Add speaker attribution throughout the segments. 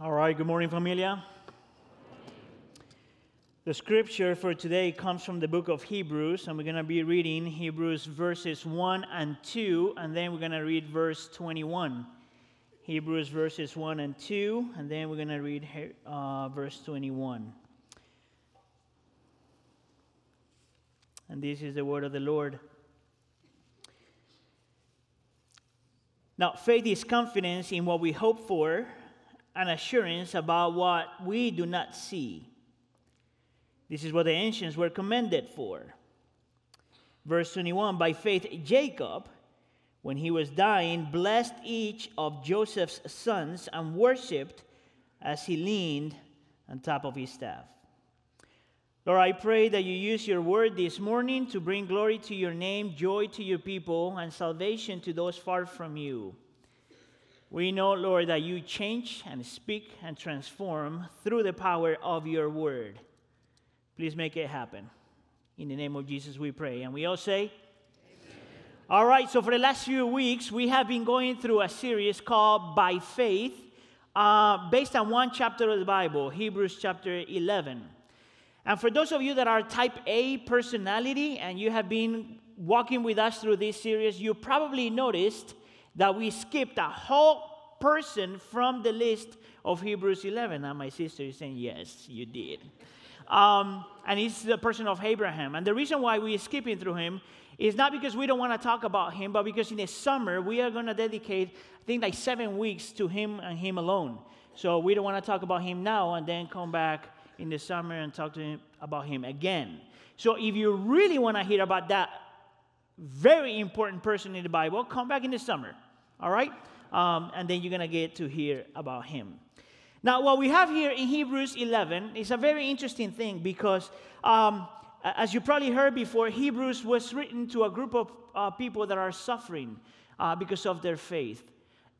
Speaker 1: All right, good morning, familia. The scripture for today comes from the book of Hebrews, and we're going to be reading Hebrews verses 1 and 2, and then we're going to read verse 21. Hebrews verses 1 and 2, and then we're going to read uh, verse 21. And this is the word of the Lord. Now, faith is confidence in what we hope for an assurance about what we do not see. This is what the ancients were commended for. Verse 21 By faith, Jacob, when he was dying, blessed each of Joseph's sons and worshiped as he leaned on top of his staff. Lord, I pray that you use your word this morning to bring glory to your name, joy to your people, and salvation to those far from you. We know, Lord, that you change and speak and transform through the power of your word. Please make it happen. In the name of Jesus, we pray. And we all say, Amen. All right, so for the last few weeks, we have been going through a series called By Faith, uh, based on one chapter of the Bible, Hebrews chapter 11. And for those of you that are type A personality and you have been walking with us through this series, you probably noticed that we skipped a whole person from the list of Hebrews 11. And my sister is saying, Yes, you did. Um, and he's the person of Abraham. And the reason why we're skipping through him is not because we don't want to talk about him, but because in the summer we are going to dedicate, I think, like seven weeks to him and him alone. So we don't want to talk about him now and then come back in the summer and talk to him about him again. So if you really want to hear about that very important person in the Bible, come back in the summer all right? Um, and then you're going to get to hear about him. Now, what we have here in Hebrews 11 is a very interesting thing because, um, as you probably heard before, Hebrews was written to a group of uh, people that are suffering uh, because of their faith.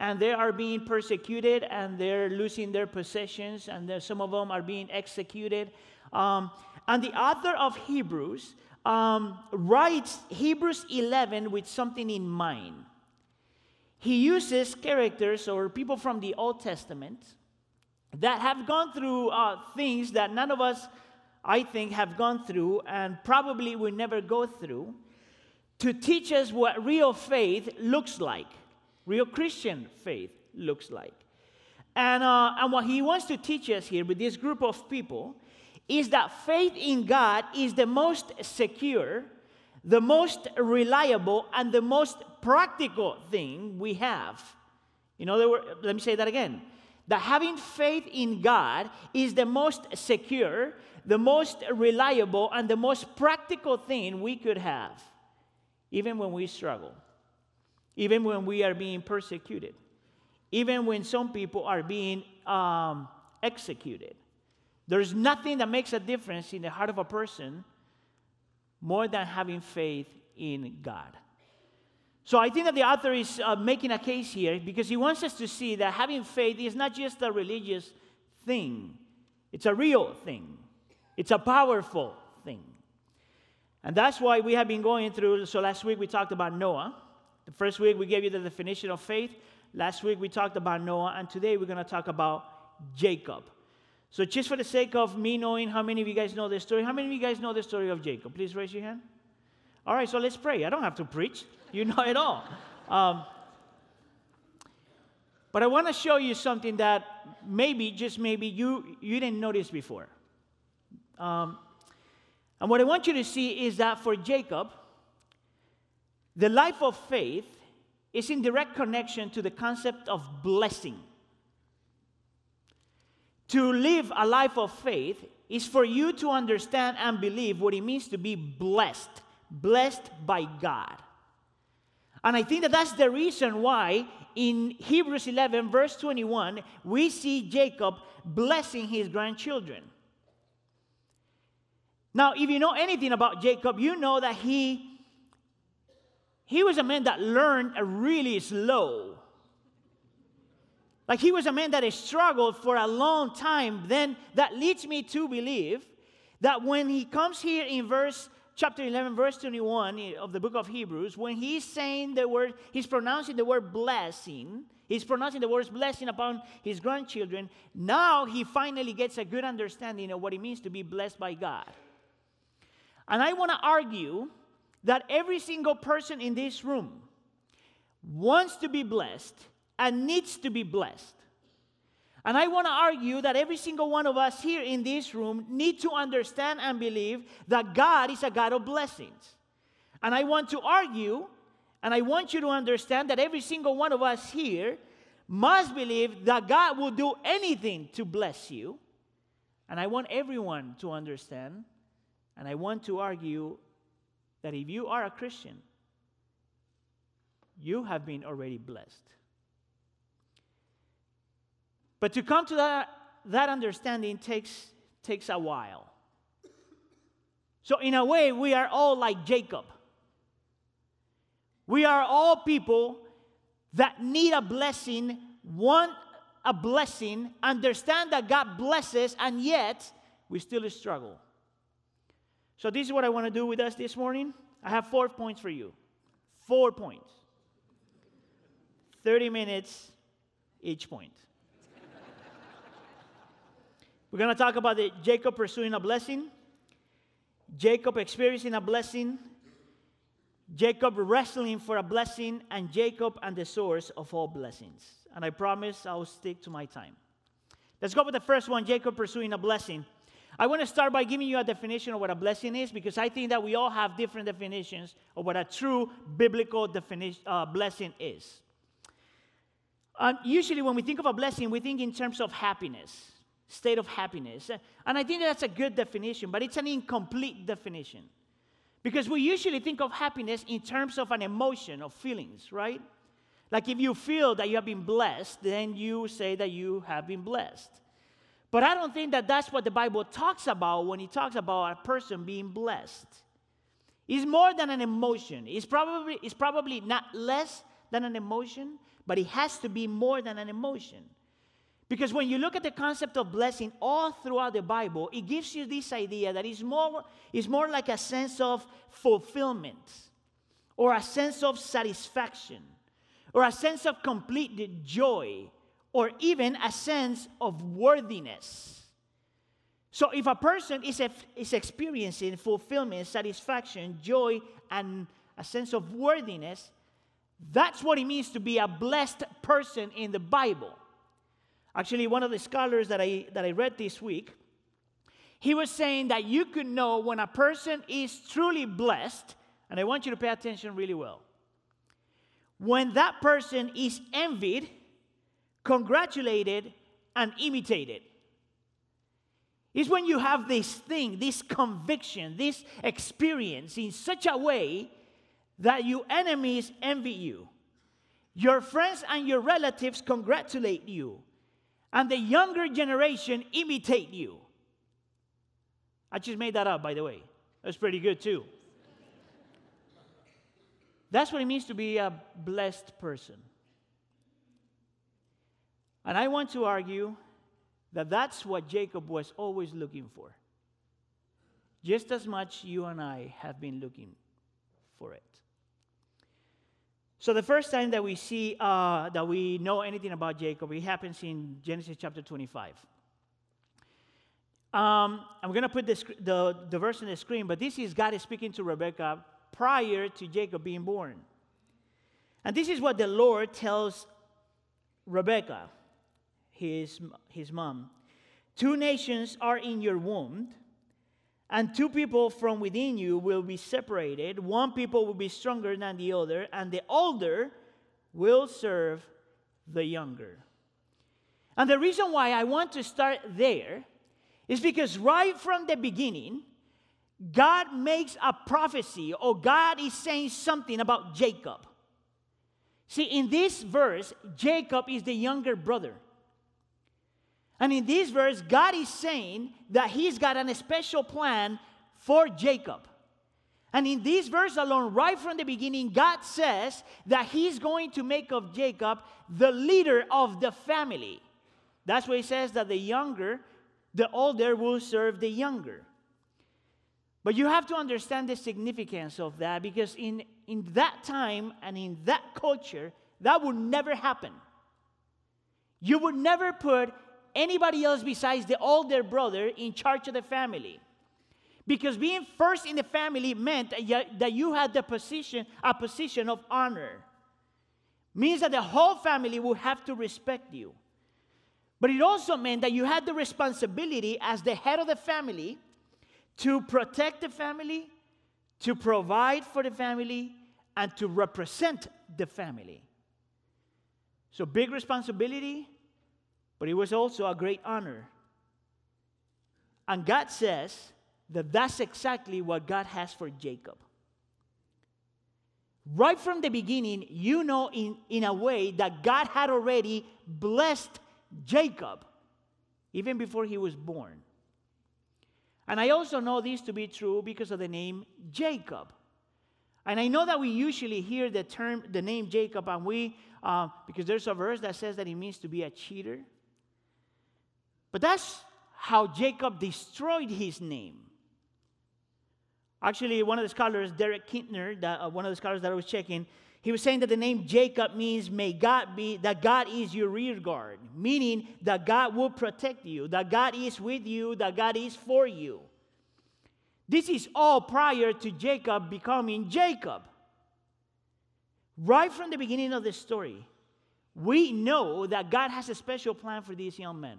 Speaker 1: And they are being persecuted and they're losing their possessions, and some of them are being executed. Um, and the author of Hebrews um, writes Hebrews 11 with something in mind he uses characters or people from the Old Testament that have gone through uh, things that none of us, I think, have gone through and probably will never go through to teach us what real faith looks like, real Christian faith looks like. And, uh, and what he wants to teach us here with this group of people is that faith in God is the most secure, the most reliable, and the most practical thing we have. In other words, let me say that again. That having faith in God is the most secure, the most reliable, and the most practical thing we could have, even when we struggle, even when we are being persecuted, even when some people are being um, executed. There's nothing that makes a difference in the heart of a person more than having faith in God. So I think that the author is uh, making a case here because he wants us to see that having faith is not just a religious thing, it's a real thing, it's a powerful thing. And that's why we have been going through. So last week we talked about Noah. The first week we gave you the definition of faith. Last week we talked about Noah. And today we're going to talk about Jacob. So, just for the sake of me knowing how many of you guys know the story, how many of you guys know the story of Jacob? Please raise your hand. All right, so let's pray. I don't have to preach, you know it all. Um, but I want to show you something that maybe, just maybe, you, you didn't notice before. Um, and what I want you to see is that for Jacob, the life of faith is in direct connection to the concept of blessing. To live a life of faith is for you to understand and believe what it means to be blessed blessed by God. And I think that that's the reason why in Hebrews 11, verse 21, we see Jacob blessing his grandchildren. Now, if you know anything about Jacob, you know that he he was a man that learned really slow. Like he was a man that struggled for a long time. Then that leads me to believe that when he comes here in verse chapter 11, verse 21 of the book of Hebrews, when he's saying the word, he's pronouncing the word blessing, he's pronouncing the words blessing upon his grandchildren. Now he finally gets a good understanding of what it means to be blessed by God. And I want to argue that every single person in this room wants to be blessed and needs to be blessed. And I want to argue that every single one of us here in this room need to understand and believe that God is a God of blessings. And I want to argue and I want you to understand that every single one of us here must believe that God will do anything to bless you. And I want everyone to understand and I want to argue that if you are a Christian, you have been already blessed. But to come to that, that understanding takes, takes a while. So, in a way, we are all like Jacob. We are all people that need a blessing, want a blessing, understand that God blesses, and yet we still struggle. So, this is what I want to do with us this morning. I have four points for you. Four points. 30 minutes each point. We're going to talk about the Jacob pursuing a blessing, Jacob experiencing a blessing, Jacob wrestling for a blessing, and Jacob and the source of all blessings. And I promise I'll stick to my time. Let's go with the first one Jacob pursuing a blessing. I want to start by giving you a definition of what a blessing is because I think that we all have different definitions of what a true biblical definition, uh, blessing is. Um, usually, when we think of a blessing, we think in terms of happiness state of happiness. And I think that's a good definition, but it's an incomplete definition. Because we usually think of happiness in terms of an emotion, of feelings, right? Like if you feel that you have been blessed, then you say that you have been blessed. But I don't think that that's what the Bible talks about when it talks about a person being blessed. It's more than an emotion. It's probably, it's probably not less than an emotion, but it has to be more than an emotion. Because when you look at the concept of blessing all throughout the Bible, it gives you this idea that it's more, it's more like a sense of fulfillment or a sense of satisfaction or a sense of complete joy or even a sense of worthiness. So if a person is, is experiencing fulfillment, satisfaction, joy, and a sense of worthiness, that's what it means to be a blessed person in the Bible. Actually, one of the scholars that I, that I read this week, he was saying that you could know when a person is truly blessed, and I want you to pay attention really well. When that person is envied, congratulated, and imitated. Is when you have this thing, this conviction, this experience in such a way that your enemies envy you. Your friends and your relatives congratulate you and the younger generation imitate you. I just made that up, by the way. That's pretty good, too. That's what it means to be a blessed person. And I want to argue that that's what Jacob was always looking for. Just as much you and I have been looking for it. So the first time that we see uh, that we know anything about Jacob, it happens in Genesis chapter 25. Um, I'm going to put the, the, the verse on the screen, but this is God is speaking to Rebekah prior to Jacob being born. And this is what the Lord tells Rebekah, his, his mom. Two nations are in your womb, and two people from within you will be separated. One people will be stronger than the other, and the older will serve the younger. And the reason why I want to start there is because right from the beginning, God makes a prophecy, or God is saying something about Jacob. See, in this verse, Jacob is the younger brother. And in this verse, God is saying that He's got a special plan for Jacob. And in this verse alone, right from the beginning, God says that He's going to make of Jacob the leader of the family. That's why He says that the younger, the older will serve the younger. But you have to understand the significance of that because in, in that time and in that culture, that would never happen. You would never put anybody else besides the older brother in charge of the family. Because being first in the family meant that you had the position, a position of honor. Means that the whole family would have to respect you. But it also meant that you had the responsibility as the head of the family to protect the family, to provide for the family, and to represent the family. So, big responsibility, but it was also a great honor. And God says that that's exactly what God has for Jacob. Right from the beginning, you know in, in a way that God had already blessed Jacob even before he was born. And I also know this to be true because of the name Jacob. And I know that we usually hear the term, the name Jacob, and we, uh, because there's a verse that says that it means to be a cheater. But that's how Jacob destroyed his name. Actually, one of the scholars, Derek Kidner, that, uh, one of the scholars that I was checking, he was saying that the name Jacob means may God be, that God is your rear guard, meaning that God will protect you, that God is with you, that God is for you. This is all prior to Jacob becoming Jacob. Right from the beginning of the story, we know that God has a special plan for these young men.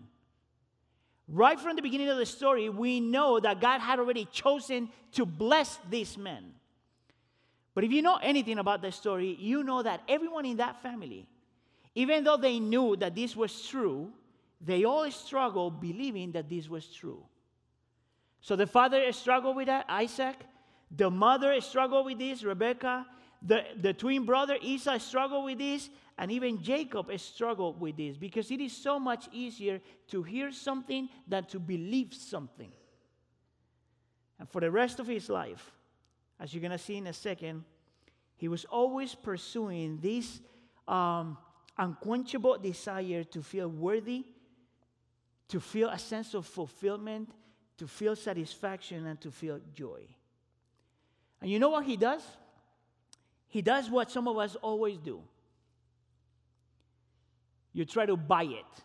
Speaker 1: Right from the beginning of the story, we know that God had already chosen to bless these men. But if you know anything about the story, you know that everyone in that family, even though they knew that this was true, they all struggled believing that this was true. So the father struggled with that, Isaac. The mother struggled with this, Rebecca. The, the twin brother Esau struggled with this. And even Jacob struggled with this because it is so much easier to hear something than to believe something. And for the rest of his life, as you're going to see in a second, he was always pursuing this um, unquenchable desire to feel worthy, to feel a sense of fulfillment, to feel satisfaction, and to feel joy. And you know what he does? He does what some of us always do. You try to buy it.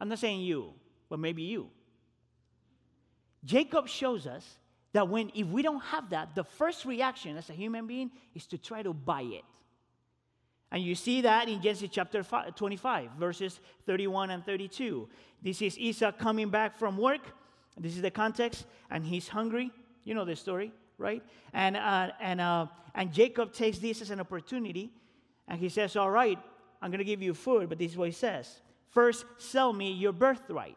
Speaker 1: I'm not saying you, but maybe you. Jacob shows us that when if we don't have that the first reaction as a human being is to try to buy it. And you see that in genesis chapter 25 verses 31 and 32 this is esau coming back from work. This is the context and he's hungry. You know the story right and uh, and uh, and jacob takes this as an opportunity and he says all right i'm going to give you food but this is what he says first sell me your birthright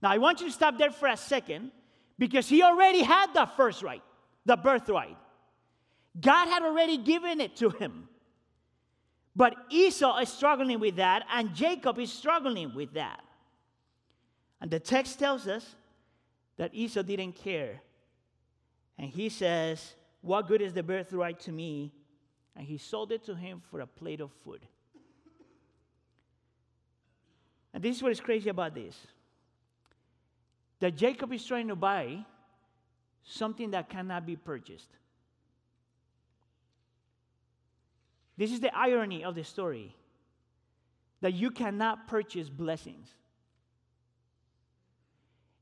Speaker 1: now i want you to stop there for a second because he already had the first right, the birthright. God had already given it to him. But Esau is struggling with that, and Jacob is struggling with that. And the text tells us that Esau didn't care. And he says, What good is the birthright to me? And he sold it to him for a plate of food. And this is what is crazy about this that Jacob is trying to buy something that cannot be purchased. This is the irony of the story that you cannot purchase blessings.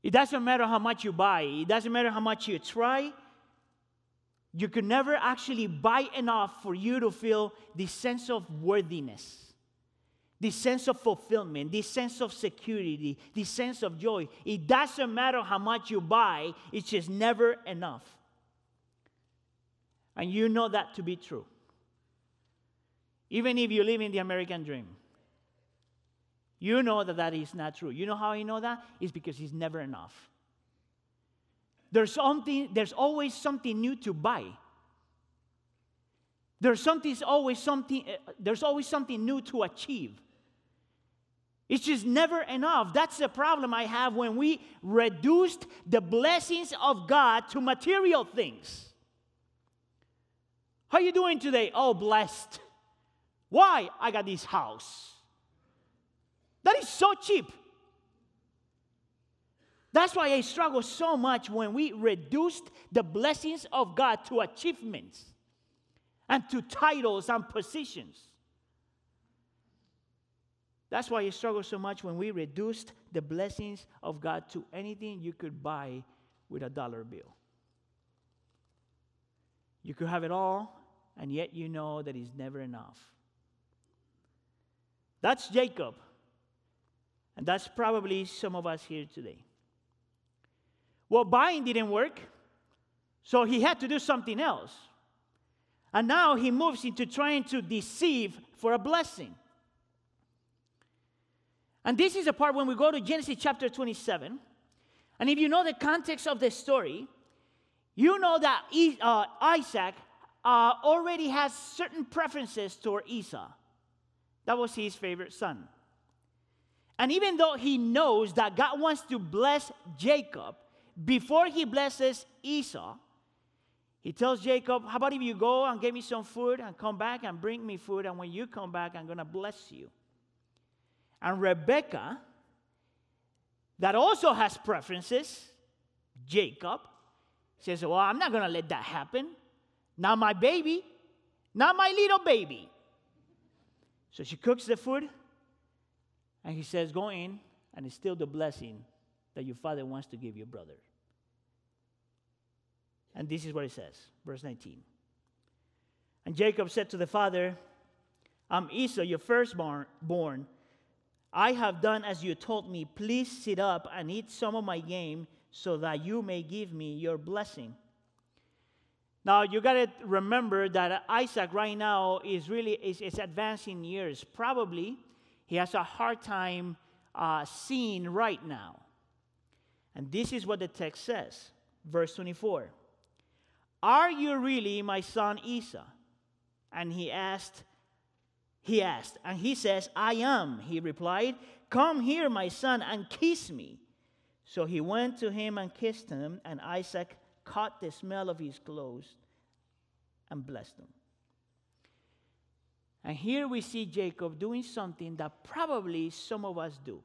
Speaker 1: It doesn't matter how much you buy, it doesn't matter how much you try. You can never actually buy enough for you to feel the sense of worthiness this sense of fulfillment, this sense of security, this sense of joy. It doesn't matter how much you buy, it's just never enough. And you know that to be true. Even if you live in the American dream, you know that that is not true. You know how I know that? It's because it's never enough. There's, something, there's always something new to buy. There's, something, always something, uh, there's always something new to achieve. It's just never enough. That's the problem I have when we reduced the blessings of God to material things. How are you doing today? Oh, blessed. Why? I got this house. That is so cheap. That's why I struggle so much when we reduced the blessings of God to achievements and to titles and positions. That's why I struggle so much when we reduced the blessings of God to anything you could buy with a dollar bill. You could have it all, and yet you know that it's never enough. That's Jacob. And that's probably some of us here today. Well, buying didn't work, so he had to do something else. And now he moves into trying to deceive for a blessing. And this is a part when we go to Genesis chapter 27. And if you know the context of the story, you know that uh, Isaac uh, already has certain preferences toward Esau. That was his favorite son. And even though he knows that God wants to bless Jacob before he blesses Esau, he tells Jacob, How about if you go and get me some food and come back and bring me food? And when you come back, I'm going to bless you. And Rebecca, that also has preferences, Jacob, says, Well, I'm not going to let that happen. Not my baby, not my little baby. So she cooks the food, and he says, Go in, and it's still the blessing that your father wants to give your brother. And this is what it says, verse 19. And Jacob said to the father, I'm Esau, your firstborn. Born. I have done as you told me. Please sit up and eat some of my game so that you may give me your blessing. Now you got to remember that Isaac right now is really is, is advancing years. Probably he has a hard time uh, seeing right now. And this is what the text says, verse 24. Are you really my son Esau? And he asked, he asked, and he says, I am. He replied, Come here, my son, and kiss me. So he went to him and kissed him, and Isaac caught the smell of his clothes and blessed him. And here we see Jacob doing something that probably some of us do.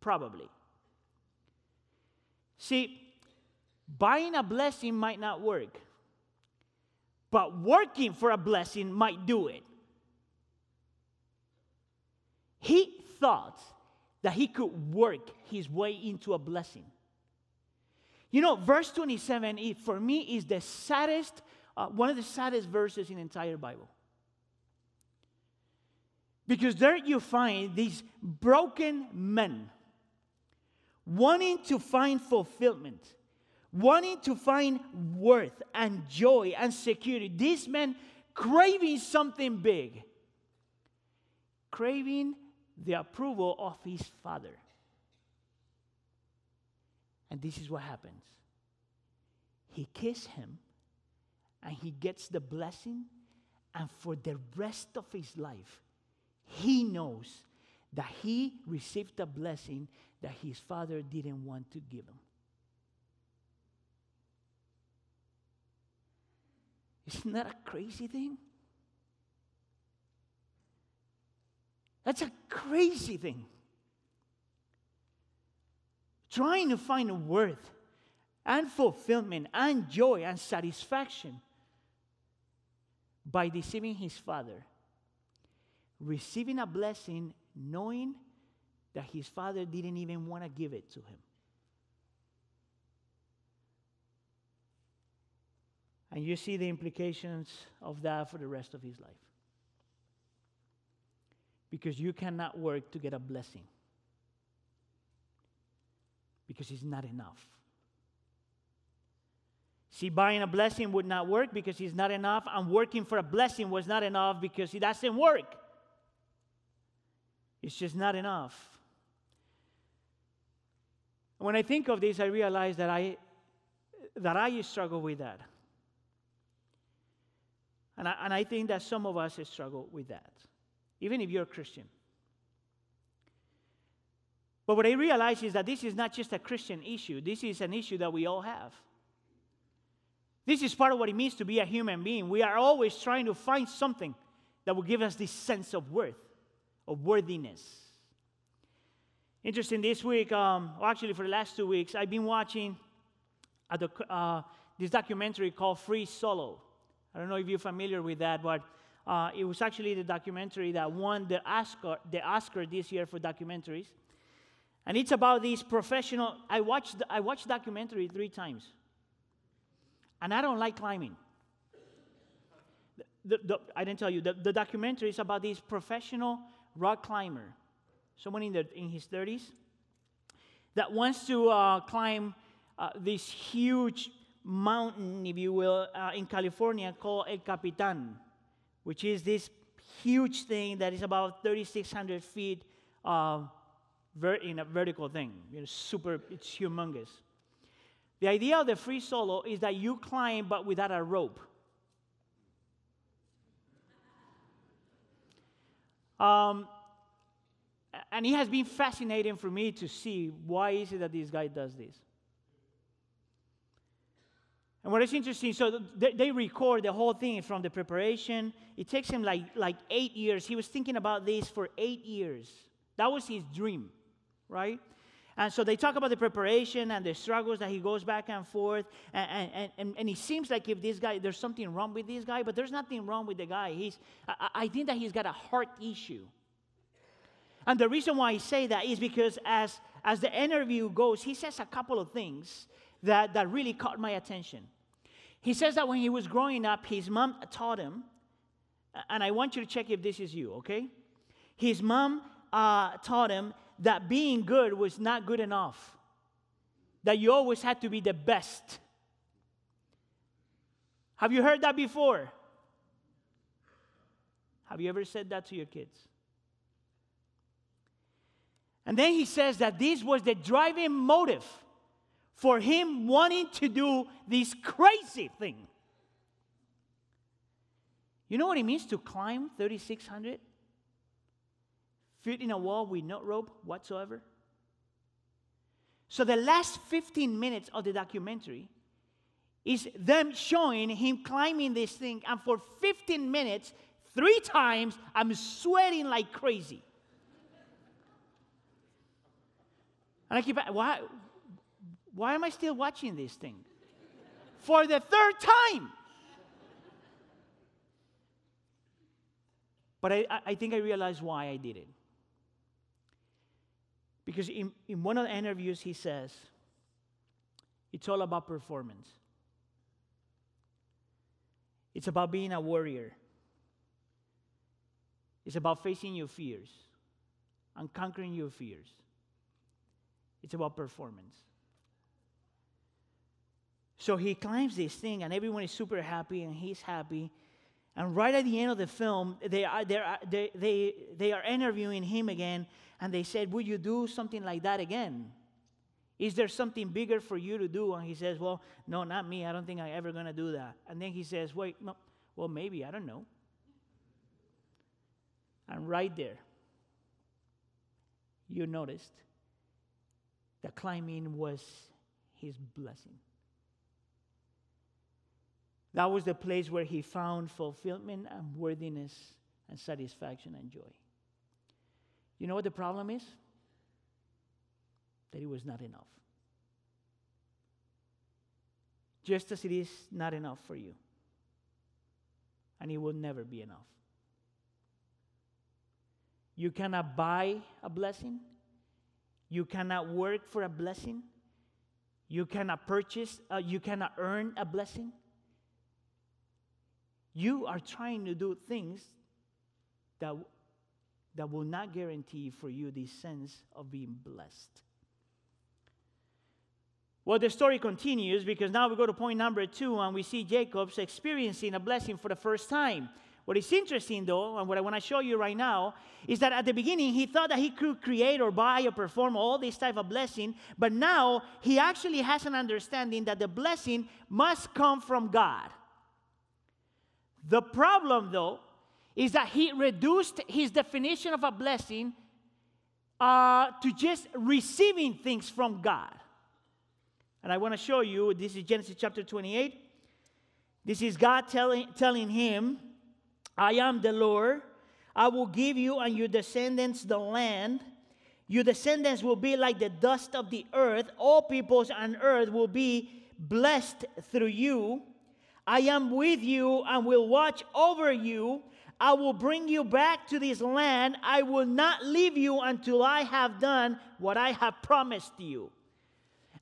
Speaker 1: Probably. See, buying a blessing might not work, but working for a blessing might do it. He thought that he could work his way into a blessing. You know, verse 27 it, for me is the saddest, uh, one of the saddest verses in the entire Bible. Because there you find these broken men wanting to find fulfillment, wanting to find worth and joy and security. These men craving something big, craving the approval of his father. And this is what happens he kissed him, and he gets the blessing, and for the rest of his life, he knows that he received a blessing that his father didn't want to give him. Isn't that a crazy thing? That's a crazy thing. Trying to find worth and fulfillment and joy and satisfaction by deceiving his father, receiving a blessing knowing that his father didn't even want to give it to him. And you see the implications of that for the rest of his life because you cannot work to get a blessing because it's not enough. See, buying a blessing would not work because it's not enough, and working for a blessing was not enough because it doesn't work. It's just not enough. When I think of this, I realize that I, that I struggle with that. And I, and I think that some of us struggle with that even if you're a Christian. But what I realize is that this is not just a Christian issue, this is an issue that we all have. This is part of what it means to be a human being. We are always trying to find something that will give us this sense of worth, of worthiness. Interesting, this week, um, well, actually for the last two weeks, I've been watching a doc- uh, this documentary called Free Solo. I don't know if you're familiar with that, but uh, it was actually the documentary that won the Oscar, the Oscar this year for documentaries. And it's about these professional. I watched, I watched documentary three times. And I don't like climbing. The, the, I didn't tell you, the, the documentary is about this professional rock climber someone in, in his 30s, that wants to uh, climb uh, this huge mountain, if you will, uh, in California called El Capitan, which is this huge thing that is about 3,600 feet uh, ver- in a vertical thing. You know, super, it's humongous. The idea of the free solo is that you climb but without a rope. Um, and it has been fascinating for me to see why is it that this guy does this. And what is interesting, so they, record the whole thing from the preparation. It takes him like, like eight years. He was thinking about this for eight years. That was his dream, right? And so they talk about the preparation and the struggles that he goes back and forth. And, and, and, and it seems like if this guy, there's something wrong with this guy, but there's nothing wrong with the guy. He's, I, I think that he's got a heart issue. And the reason why I say that is because as, as the interview goes, he says a couple of things that, that really caught my attention. He says that when he was growing up, his mom taught him, and I want you to check if this is you, okay? His mom uh, taught him that being good was not good enough, that you always had to be the best. Have you heard that before? Have you ever said that to your kids? And then he says that this was the driving motive for him wanting to do this crazy thing. You know what it means to climb 3,600 feet in a wall with no rope whatsoever? So, the last 15 minutes of the documentary is them showing him climbing this thing, and for 15 minutes, three times, I'm sweating like crazy. And I keep, why, why am I still watching this thing? For the third time. But I, I think I realized why I did it. Because in, in one of the interviews, he says, it's all about performance. It's about being a warrior. It's about facing your fears and conquering your fears. It's about performance. So he climbs this thing, and everyone is super happy, and he's happy. And right at the end of the film, they are, they they, they are interviewing him again, and they said, Would you do something like that again? Is there something bigger for you to do? And he says, Well, no, not me. I don't think I'm ever going to do that. And then he says, Wait, no, well, maybe. I don't know. And right there, you noticed that climbing was his blessing. That was the place where he found fulfillment and worthiness and satisfaction and joy. You know what the problem is? That it was not enough. Just as it is not enough for you. And it will never be enough. You cannot buy a blessing, you cannot work for a blessing. You cannot purchase, uh, you cannot earn a blessing. You are trying to do things that, that will not guarantee for you the sense of being blessed. Well, the story continues because now we go to point number two and we see Jacob's experiencing a blessing for the first time. What is interesting, though, and what I want to show you right now, is that at the beginning he thought that he could create or buy or perform all this type of blessing, but now he actually has an understanding that the blessing must come from God. The problem, though, is that he reduced his definition of a blessing uh, to just receiving things from God. And I want to show you this is Genesis chapter 28. This is God telling, telling him, I am the Lord. I will give you and your descendants the land Your descendants will be like the dust of the earth. All peoples on earth will be blessed through you. I am with you and will watch over you. I will bring you back to this land. I will not leave you until I have done what I have promised you.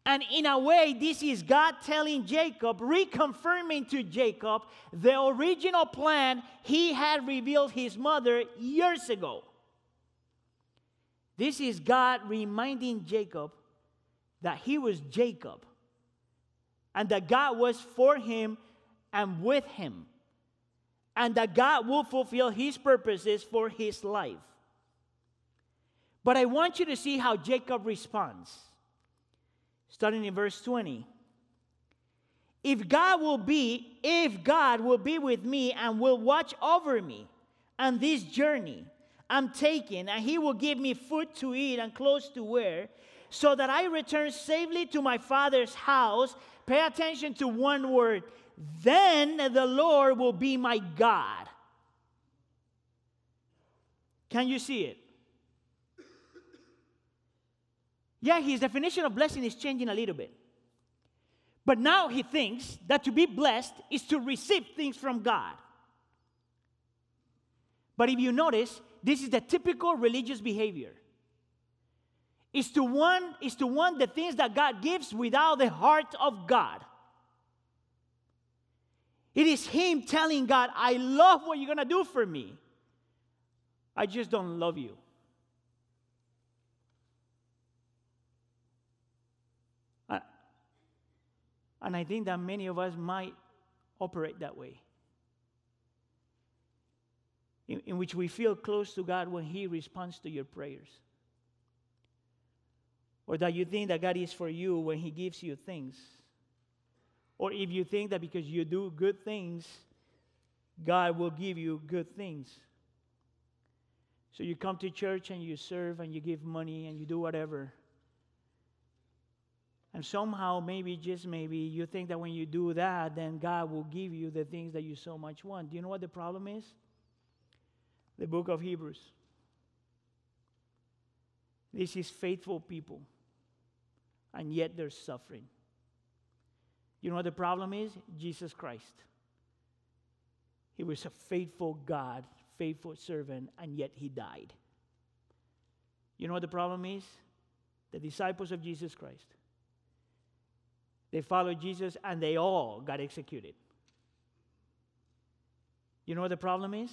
Speaker 1: And in a way, this is God telling Jacob, reconfirming to Jacob the original plan he had revealed his mother years ago. This is God reminding Jacob that he was Jacob and that God was for him and with him and that God will fulfill his purposes for his life. But I want you to see how Jacob responds. Starting in verse 20. If God will be, if God will be with me and will watch over me on this journey I'm taking, and he will give me food to eat and clothes to wear, so that I return safely to my father's house. Pay attention to one word then the Lord will be my God. Can you see it? Yeah, his definition of blessing is changing a little bit. But now he thinks that to be blessed is to receive things from God. But if you notice, this is the typical religious behavior. Is to want is to want the things that God gives without the heart of God. It is Him telling God, I love what you're to do for me. I just don't love you. And I think that many of us might operate that way. In, in, which we feel close to God when He responds to your prayers. Or that you think that God is for you when He gives you things. Or if you think that because you do good things, God will give you good things. So you come to church and you serve and you give money and you do whatever. And somehow, maybe, just maybe, you think that when you do that, then God will give you the things that you so much want. Do you know what the problem is? The book of Hebrews. This is faithful people, and yet they're suffering. You know what the problem is? Jesus Christ. He was a faithful God, faithful servant, and yet he died. You know what the problem is? The disciples of Jesus Christ. They followed Jesus and they all got executed. You know what the problem is?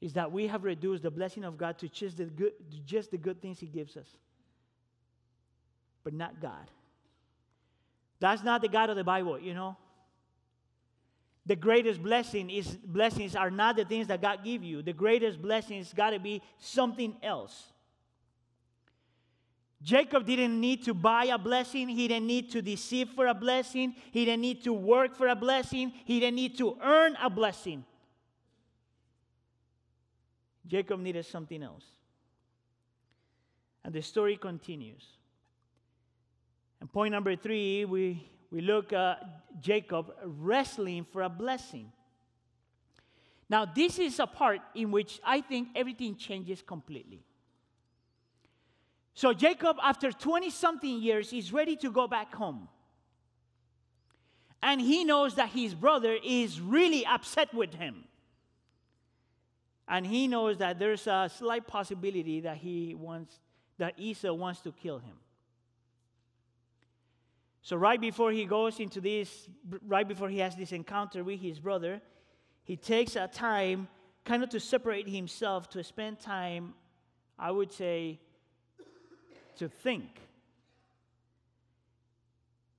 Speaker 1: Is that we have reduced the blessing of God to just the good, just the good things He gives us, but not God. That's not the God of the Bible, you know. The greatest blessing is blessings are not the things that God give you. The greatest blessings got to be something else. Jacob didn't need to buy a blessing. He didn't need to deceive for a blessing. He didn't need to work for a blessing. He didn't need to earn a blessing. Jacob needed something else. And the story continues. And point number three, we, we look at Jacob wrestling for a blessing. Now, this is a part in which I think everything changes completely. So, Jacob, after 20 something years, is ready to go back home. And he knows that his brother is really upset with him. And he knows that there's a slight possibility that he wants, that Esau wants to kill him. So, right before he goes into this, right before he has this encounter with his brother, he takes a time kind of to separate himself, to spend time, I would say, to think.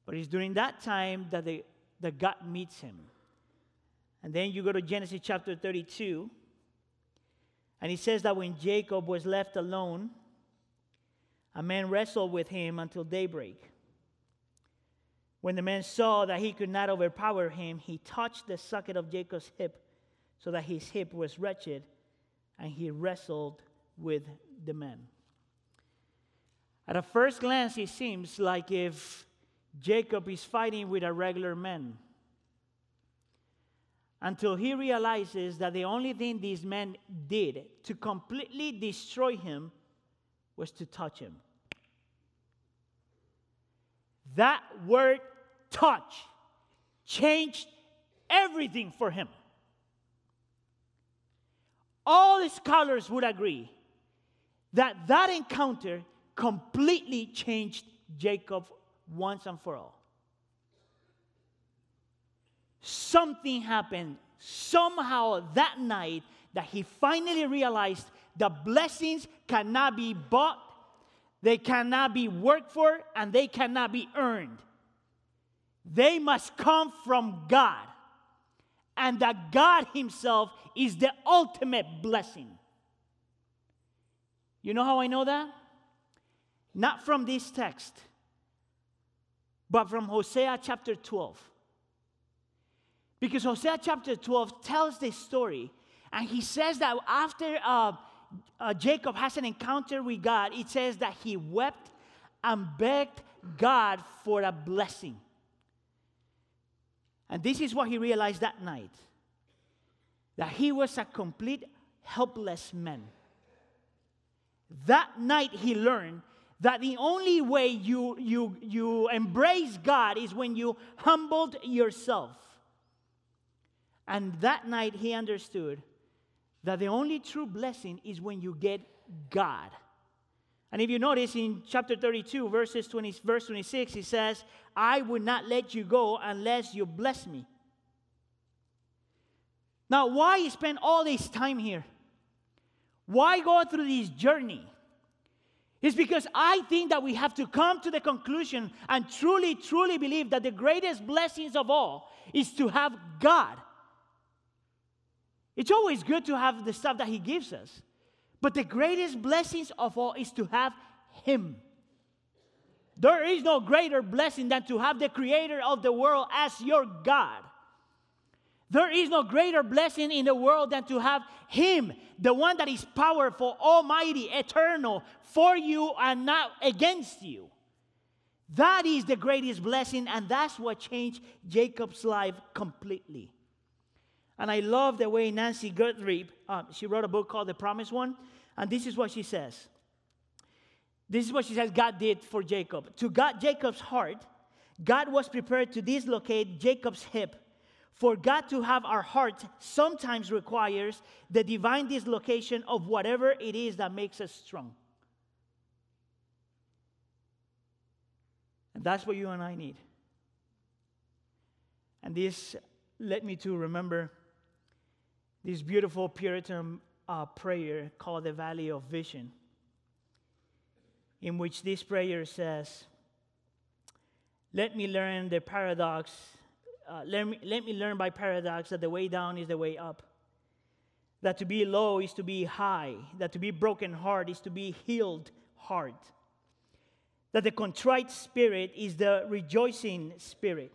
Speaker 1: But it's during that time that, the, that God meets him. And then you go to Genesis chapter 32, and he says that when Jacob was left alone, a man wrestled with him until daybreak. When the man saw that he could not overpower him, he touched the socket of Jacob's hip so that his hip was wretched, and he wrestled with the man. At a first glance, it seems like if Jacob is fighting with a regular man. Until he realizes that the only thing these men did to completely destroy him was to touch him. That word touch changed everything for him. All scholars would agree that that encounter completely changed Jacob once and for all. Something happened somehow that night that he finally realized the blessings cannot be bought, they cannot be worked for, and they cannot be earned. They must come from God. And that God Himself is the ultimate blessing. You know how I know that? Not from this text, but from Hosea chapter 12. Because Hosea chapter 12 tells this story, and he says that after uh, uh, Jacob has an encounter with God, it says that he wept and begged God for a blessing. And this is what he realized that night that he was a complete helpless man. That night he learned that the only way you, you, you embrace God is when you humbled yourself. And that night he understood that the only true blessing is when you get God. And if you notice in chapter 32, verses 20, verse 26, he says, I will not let you go unless you bless me. Now, why spend all this time here? Why go through this journey? It's because I think that we have to come to the conclusion and truly, truly believe that the greatest blessings of all is to have God it's always good to have the stuff that He gives us. But the greatest blessings of all is to have Him. There is no greater blessing than to have the Creator of the world as your God. There is no greater blessing in the world than to have Him, the one that is powerful, almighty, eternal, for you and not against you. That is the greatest blessing, and that's what changed Jacob's life completely. And I love the way Nancy Guthrie, uh, she wrote a book called The Promised One. And this is what she says. This is what she says God did for Jacob. To God, Jacob's heart, God was prepared to dislocate Jacob's hip. For God to have our heart sometimes requires the divine dislocation of whatever it is that makes us strong. And that's what you and I need. And this led me to remember this beautiful Puritan uh, prayer called the Valley of Vision, in which this prayer says, Let me learn the paradox, uh, let, me, let me learn by paradox that the way down is the way up. That to be low is to be high, that to be broken heart is to be healed heart, that the contrite spirit is the rejoicing spirit.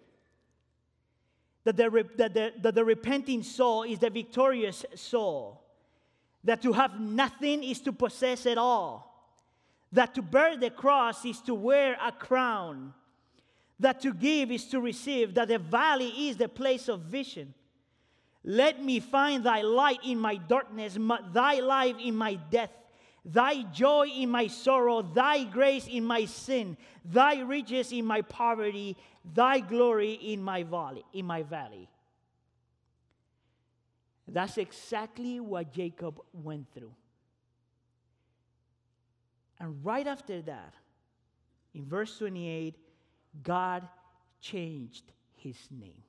Speaker 1: That the, that, the, that the repenting soul is the victorious soul, that to have nothing is to possess it all, that to bear the cross is to wear a crown, that to give is to receive, that the valley is the place of vision. Let me find thy light in my darkness, thy life in my death Thy joy in my sorrow, thy grace in my sin, thy riches in my poverty, thy glory in my valley, in my valley. That's exactly what Jacob went through. And right after that, in verse 28, God changed his name.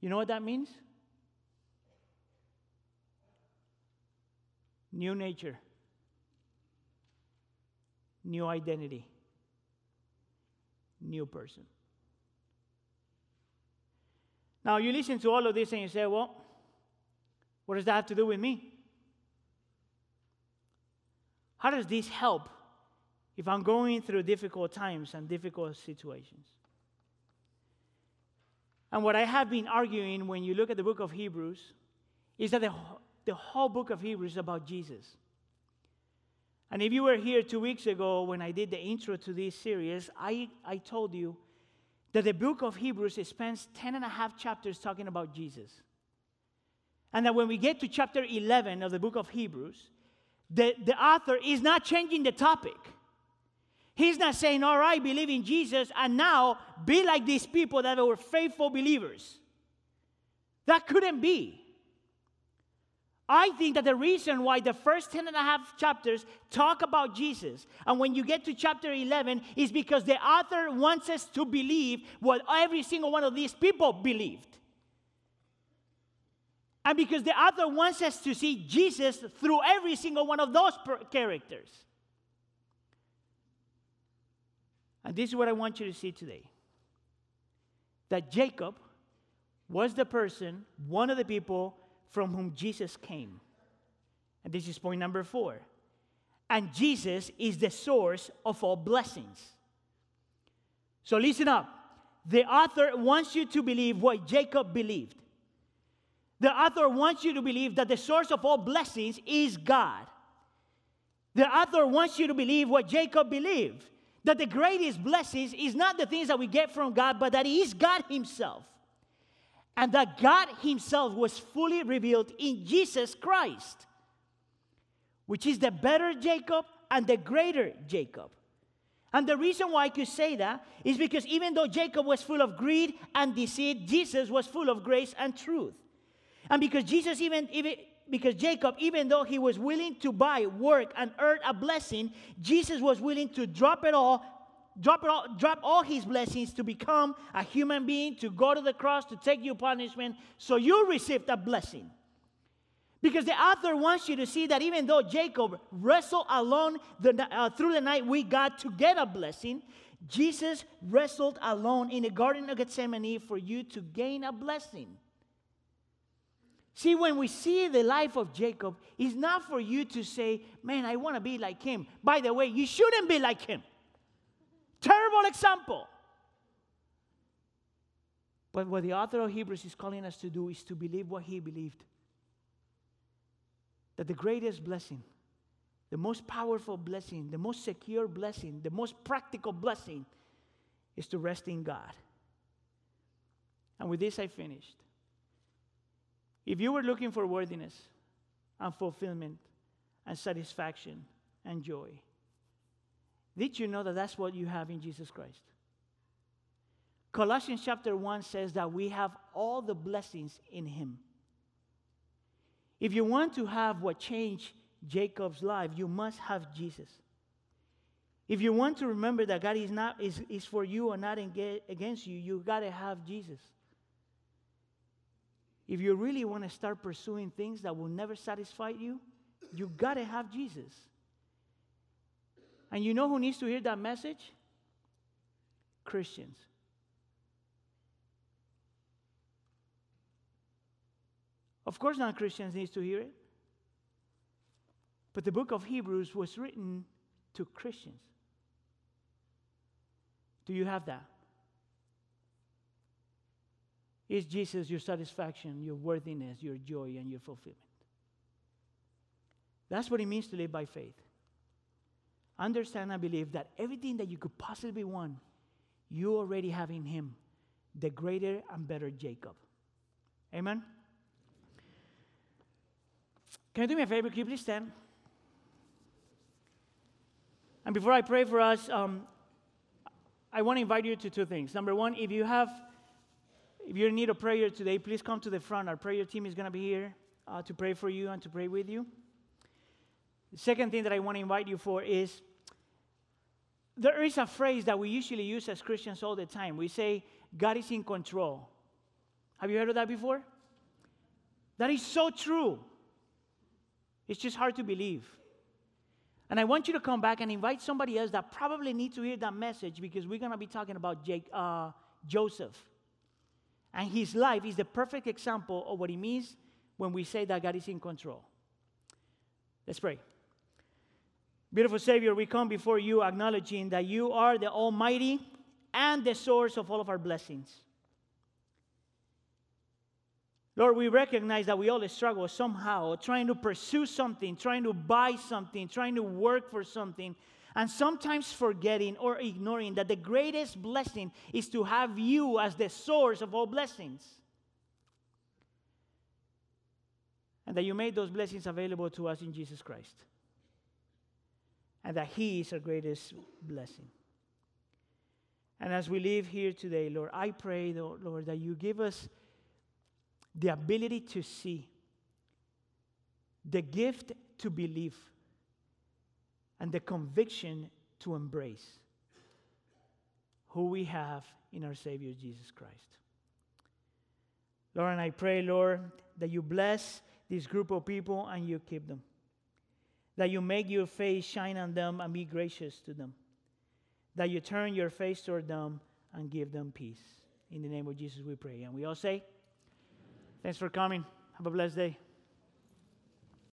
Speaker 1: You know what that means? New nature, new identity, new person. Now, you listen to all of this and you say, well, what does that have to do with me? How does this help if I'm going through difficult times and difficult situations? And what I have been arguing when you look at the book of Hebrews is that the, the whole book of Hebrews is about Jesus. And if you were here two weeks ago when I did the intro to this series, I, I told you that the book of Hebrews spends 10 and a half chapters talking about Jesus. And that when we get to chapter 11 of the book of Hebrews, the, the author is not changing the topic. He's not saying, all right, believe in Jesus, and now be like these people that were faithful believers. That couldn't be. I think that the reason why the first 10 and a half chapters talk about Jesus, and when you get to chapter 11, is because the author wants us to believe what every single one of these people believed. And because the author wants us to see Jesus through every single one of those characters. And this is what I want you to see today that Jacob was the person, one of the people from whom Jesus came. And this is point number four. And Jesus is the source of all blessings. So listen up. The author wants you to believe what Jacob believed. The author wants you to believe that the source of all blessings is God. The author wants you to believe what Jacob believed that the greatest blessings is not the things that we get from God, but that He is God Himself and that God Himself was fully revealed in Jesus Christ, which is the better Jacob and the greater Jacob. And the reason why I could say that is because even though Jacob was full of greed and deceit, Jesus was full of grace and truth. And because Jesus even, even because Jacob, even though he was willing to buy, work, and earn a blessing, Jesus was willing to drop it all drop, all, drop all his blessings to become a human being, to go to the cross, to take your punishment, so you received a blessing. Because the author wants you to see that even though Jacob wrestled alone the, uh, through the night with God to get a blessing, Jesus wrestled alone in the Garden of Gethsemane for you to gain a blessing. See, when we see the life of Jacob, it's not for you to say, Man, I want to be like him. By the way, you shouldn't be like him. Example. But what the author of Hebrews is calling us to do is to believe what he believed. That the greatest blessing, the most powerful blessing, the most secure blessing, the most practical blessing is to rest in God. And with this, I finished. If you were looking for worthiness and fulfillment and satisfaction and joy, did you know that that's what you have in Jesus Christ? Colossians chapter 1 says that we have all the blessings in Him. If you want to have what changed Jacob's life, you must have Jesus. If you want to remember that God is, not, is, is for you and not against you, you got to have Jesus. If you really want to start pursuing things that will never satisfy you, you got to have Jesus. And you know who needs to hear that message? Christians. Of course, non Christians need to hear it. But the book of Hebrews was written to Christians. Do you have that? Is Jesus your satisfaction, your worthiness, your joy, and your fulfillment? That's what it means to live by faith understand and believe that everything that you could possibly want, you already have in Him, the greater and better Jacob. Amen? Can you do me a favor? Can you please stand? And before I pray for us, um, I want to invite you to two things. Number one, if you have, if in need of prayer today, please come to the front. Our prayer team is going to be here uh, to pray for you and to pray with you. The second thing that I want to invite you for is there is a phrase that we usually use as Christians all the time. We say, God is in control. Have you heard of that before? That is so true. It's just hard to believe. And I want you to come back and invite somebody else that probably needs to hear that message because we're going to be talking about Jake, uh, Joseph. And his life is the perfect example of what it means when we say that God is in control. Let's pray. Beautiful Savior, we come before you acknowledging that you are the Almighty and the source of all of our blessings. Lord, we recognize that we all struggle somehow trying to pursue something, trying to buy something, trying to work for something, and sometimes forgetting or ignoring that the greatest blessing is to have you as the source of all blessings. And that you made those blessings available to us in Jesus Christ. And that He is our greatest blessing. And as we live here today, Lord, I pray, Lord, that you give us the ability to see, the gift to believe, and the conviction to embrace who we have in our Savior Jesus Christ. Lord, and I pray, Lord, that you bless this group of people and you keep them. That you make your face shine on them and be gracious to them. That you turn your face toward them and give them peace. In the name of Jesus, we pray. And we all say, Thanks for coming. Have a blessed day.